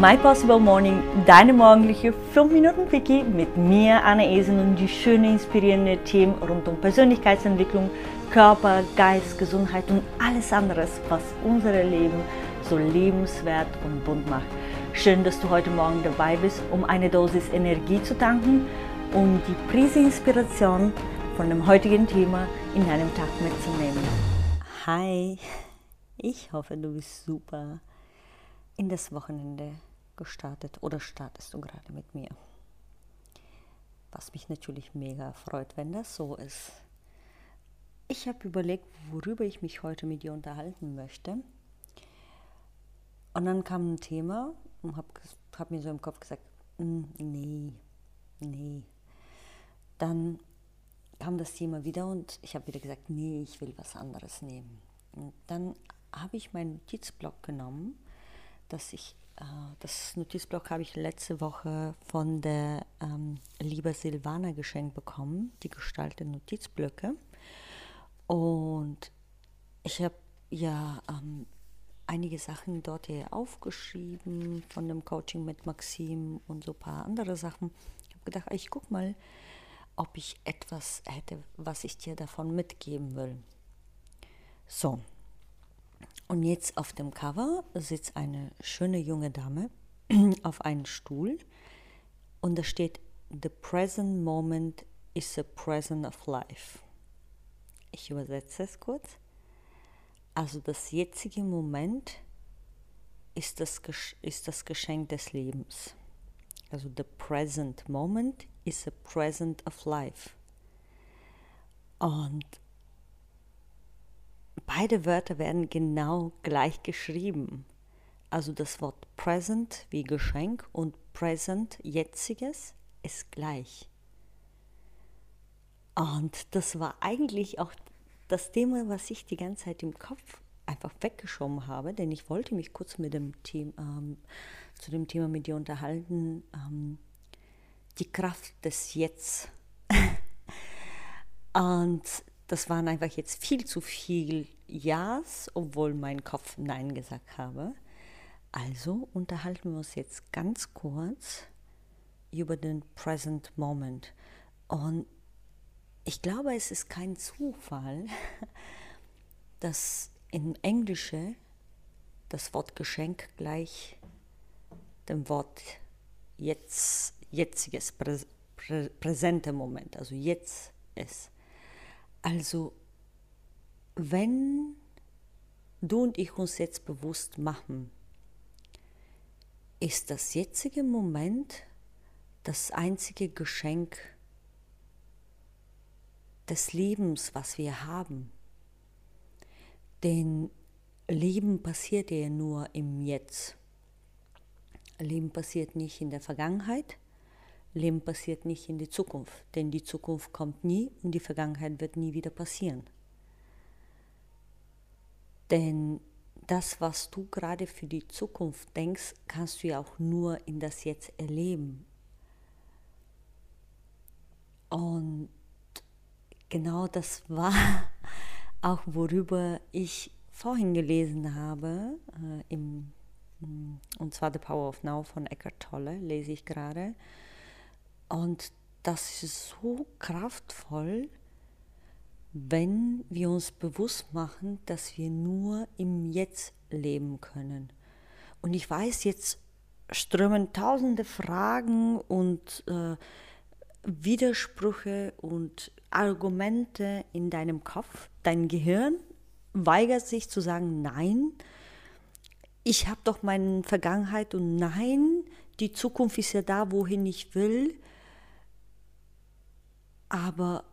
My Possible Morning, deine morgendliche 5 Minuten Quickie mit mir, Anna Esen und die schönen, inspirierenden Themen rund um Persönlichkeitsentwicklung, Körper, Geist, Gesundheit und alles anderes, was unser Leben so lebenswert und bunt macht. Schön, dass du heute Morgen dabei bist, um eine Dosis Energie zu tanken und die Prise Inspiration von dem heutigen Thema in deinem Tag mitzunehmen. Hi, ich hoffe, du bist super in das Wochenende gestartet oder startest du gerade mit mir. Was mich natürlich mega freut, wenn das so ist. Ich habe überlegt, worüber ich mich heute mit dir unterhalten möchte. Und dann kam ein Thema und habe hab mir so im Kopf gesagt, hm, nee, nee. Dann kam das Thema wieder und ich habe wieder gesagt, nee, ich will was anderes nehmen. Und dann habe ich meinen Notizblock genommen dass ich, äh, das Notizblock habe ich letzte Woche von der ähm, liebe Silvana geschenkt bekommen, die gestaltete Notizblöcke. Und ich habe ja ähm, einige Sachen dort hier aufgeschrieben von dem Coaching mit Maxim und so ein paar andere Sachen. Ich habe gedacht, ich gucke mal, ob ich etwas hätte, was ich dir davon mitgeben will. So, und jetzt auf dem Cover sitzt eine schöne junge Dame auf einem Stuhl und da steht The present moment is the present of life. Ich übersetze es kurz. Also das jetzige Moment ist das, ist das Geschenk des Lebens. Also the present moment is the present of life. Und Beide Wörter werden genau gleich geschrieben. Also das Wort present wie Geschenk und present jetziges ist gleich. Und das war eigentlich auch das Thema, was ich die ganze Zeit im Kopf einfach weggeschoben habe, denn ich wollte mich kurz mit dem Thema, ähm, zu dem Thema mit dir unterhalten, ähm, die Kraft des Jetzt. und das waren einfach jetzt viel zu viel Ja's, obwohl mein Kopf Nein gesagt habe. Also unterhalten wir uns jetzt ganz kurz über den Present Moment. Und ich glaube, es ist kein Zufall, dass im Englischen das Wort Geschenk gleich dem Wort jetzt, jetziges, prä, prä, präsente Moment, also jetzt ist. Also, wenn du und ich uns jetzt bewusst machen, ist das jetzige Moment das einzige Geschenk des Lebens, was wir haben. Denn Leben passiert ja nur im Jetzt. Leben passiert nicht in der Vergangenheit, Leben passiert nicht in die Zukunft, denn die Zukunft kommt nie und die Vergangenheit wird nie wieder passieren. Denn das, was du gerade für die Zukunft denkst, kannst du ja auch nur in das Jetzt erleben. Und genau das war auch, worüber ich vorhin gelesen habe, äh, im, und zwar The Power of Now von Eckhart Tolle, lese ich gerade. Und das ist so kraftvoll, wenn wir uns bewusst machen, dass wir nur im Jetzt leben können. Und ich weiß, jetzt strömen tausende Fragen und äh, Widersprüche und Argumente in deinem Kopf. Dein Gehirn weigert sich zu sagen, nein, ich habe doch meine Vergangenheit und nein, die Zukunft ist ja da, wohin ich will aber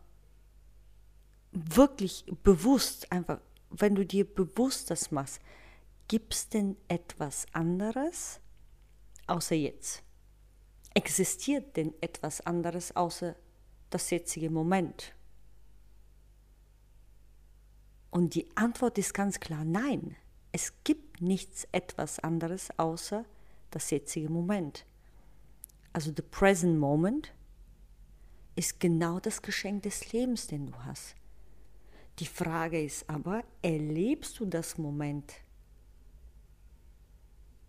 wirklich bewusst, einfach, wenn du dir bewusst das machst, gibt es denn etwas anderes außer jetzt? Existiert denn etwas anderes außer das jetzige Moment? Und die Antwort ist ganz klar nein. Es gibt nichts etwas anderes außer das jetzige Moment. Also the present moment ist genau das Geschenk des Lebens, den du hast. Die Frage ist aber, erlebst du das Moment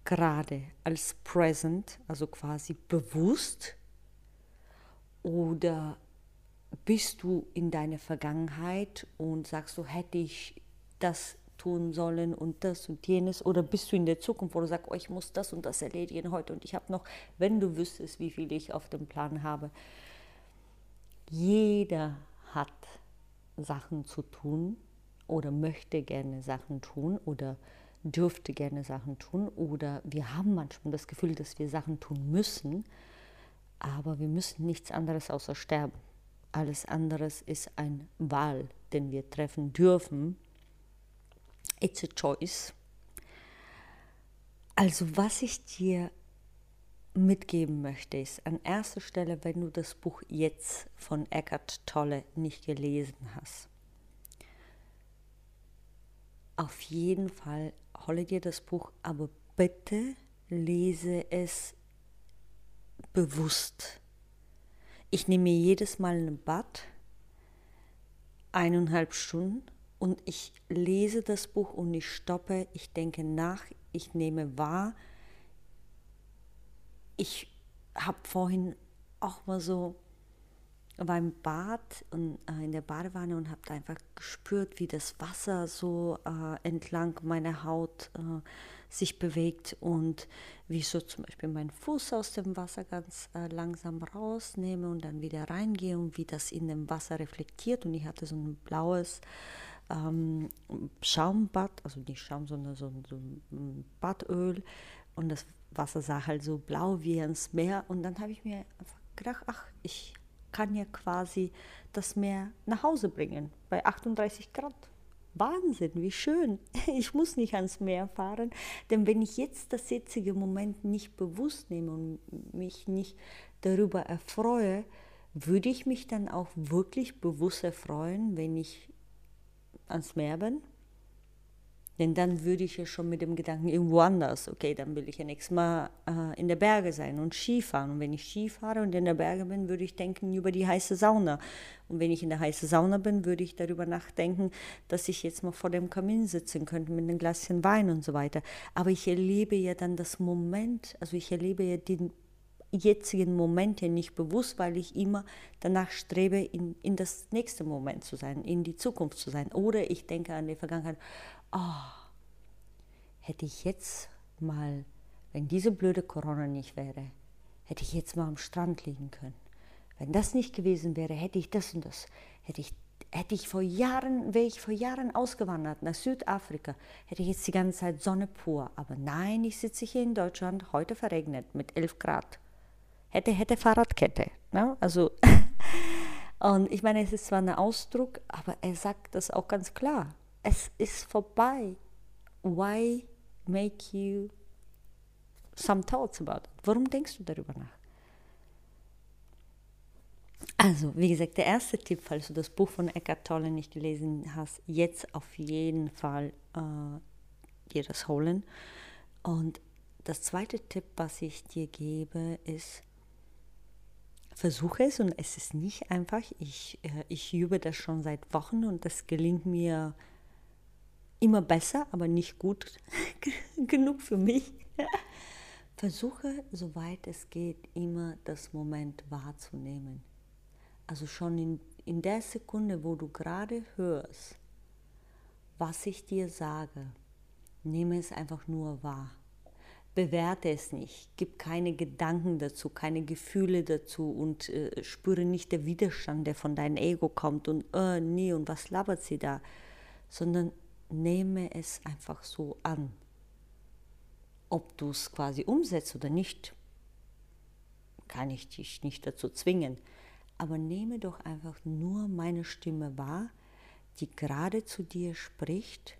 gerade als present, also quasi bewusst, oder bist du in deiner Vergangenheit und sagst du, hätte ich das tun sollen und das und jenes, oder bist du in der Zukunft, wo du sagst, oh, ich muss das und das erledigen heute und ich habe noch, wenn du wüsstest, wie viel ich auf dem Plan habe. Jeder hat Sachen zu tun oder möchte gerne Sachen tun oder dürfte gerne Sachen tun oder wir haben manchmal das Gefühl, dass wir Sachen tun müssen, aber wir müssen nichts anderes außer sterben. Alles anderes ist ein Wahl, den wir treffen dürfen. It's a choice. Also was ich dir mitgeben möchte, ist an erster Stelle, wenn du das Buch jetzt von Eckhart Tolle nicht gelesen hast, auf jeden Fall hole dir das Buch, aber bitte lese es bewusst. Ich nehme mir jedes Mal ein Bad, eineinhalb Stunden, und ich lese das Buch und ich stoppe, ich denke nach, ich nehme wahr. Ich habe vorhin auch mal so war im Bad und äh, in der Badewanne und habe einfach gespürt, wie das Wasser so äh, entlang meiner Haut äh, sich bewegt und wie ich so zum Beispiel meinen Fuß aus dem Wasser ganz äh, langsam rausnehme und dann wieder reingehe und wie das in dem Wasser reflektiert. Und ich hatte so ein blaues ähm, Schaumbad, also nicht Schaum, sondern so, so ein Badöl und das Wasser sah halt so blau wie ins Meer. Und dann habe ich mir einfach gedacht, ach, ich kann ja quasi das Meer nach Hause bringen bei 38 Grad. Wahnsinn, wie schön. Ich muss nicht ans Meer fahren, denn wenn ich jetzt das jetzige Moment nicht bewusst nehme und mich nicht darüber erfreue, würde ich mich dann auch wirklich bewusst erfreuen, wenn ich ans Meer bin? Denn dann würde ich ja schon mit dem Gedanken irgendwo anders, okay, dann will ich ja nächstes Mal äh, in der Berge sein und Skifahren. Und wenn ich Ski fahre und in der Berge bin, würde ich denken über die heiße Sauna. Und wenn ich in der heißen Sauna bin, würde ich darüber nachdenken, dass ich jetzt mal vor dem Kamin sitzen könnte mit einem Gläschen Wein und so weiter. Aber ich erlebe ja dann das Moment, also ich erlebe ja den jetzigen Moment ja nicht bewusst, weil ich immer danach strebe, in, in das nächste Moment zu sein, in die Zukunft zu sein. Oder ich denke an die Vergangenheit, oh, hätte ich jetzt mal, wenn diese blöde Corona nicht wäre, hätte ich jetzt mal am Strand liegen können. Wenn das nicht gewesen wäre, hätte ich das und das, hätte ich hätte ich vor Jahren, wäre ich vor Jahren ausgewandert nach Südafrika, hätte ich jetzt die ganze Zeit Sonne pur. Aber nein, ich sitze hier in Deutschland, heute verregnet mit 11 Grad. Hätte, hätte Fahrradkette. Ne? Also, und ich meine, es ist zwar ein Ausdruck, aber er sagt das auch ganz klar es ist vorbei. Why make you some thoughts about it? Warum denkst du darüber nach? Also, wie gesagt, der erste Tipp, falls du das Buch von Eckhart Tolle nicht gelesen hast, jetzt auf jeden Fall äh, dir das holen. Und das zweite Tipp, was ich dir gebe, ist, versuche es und es ist nicht einfach. Ich, äh, ich übe das schon seit Wochen und das gelingt mir immer besser, aber nicht gut genug für mich. Versuche, soweit es geht, immer das Moment wahrzunehmen. Also schon in, in der Sekunde, wo du gerade hörst, was ich dir sage, nehme es einfach nur wahr. Bewerte es nicht, gib keine Gedanken dazu, keine Gefühle dazu und äh, spüre nicht den Widerstand, der von deinem Ego kommt und äh, nee und was labert sie da, sondern nehme es einfach so an. Ob du es quasi umsetzt oder nicht, kann ich dich nicht dazu zwingen. Aber nehme doch einfach nur meine Stimme wahr, die gerade zu dir spricht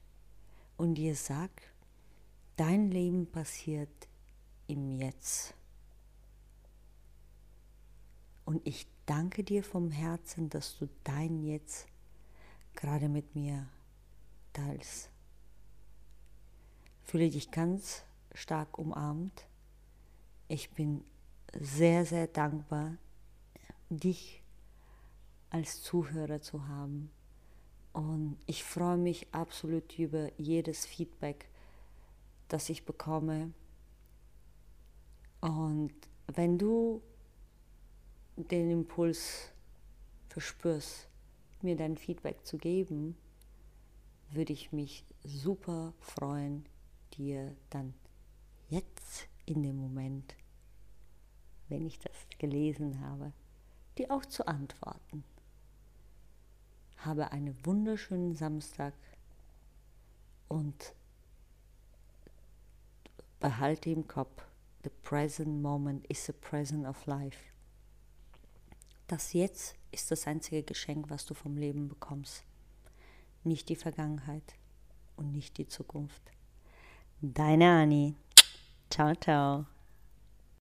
und dir sagt, dein Leben passiert im Jetzt. Und ich danke dir vom Herzen, dass du dein Jetzt gerade mit mir teils. Fühle dich ganz stark umarmt. Ich bin sehr, sehr dankbar, dich als Zuhörer zu haben. Und ich freue mich absolut über jedes Feedback, das ich bekomme. Und wenn du den Impuls verspürst, mir dein Feedback zu geben, würde ich mich super freuen, dir dann jetzt in dem Moment, wenn ich das gelesen habe, dir auch zu antworten. Habe einen wunderschönen Samstag und behalte im Kopf, the present moment is the present of life. Das Jetzt ist das einzige Geschenk, was du vom Leben bekommst. Nicht die Vergangenheit und nicht die Zukunft. Deine Annie. Ciao, ciao.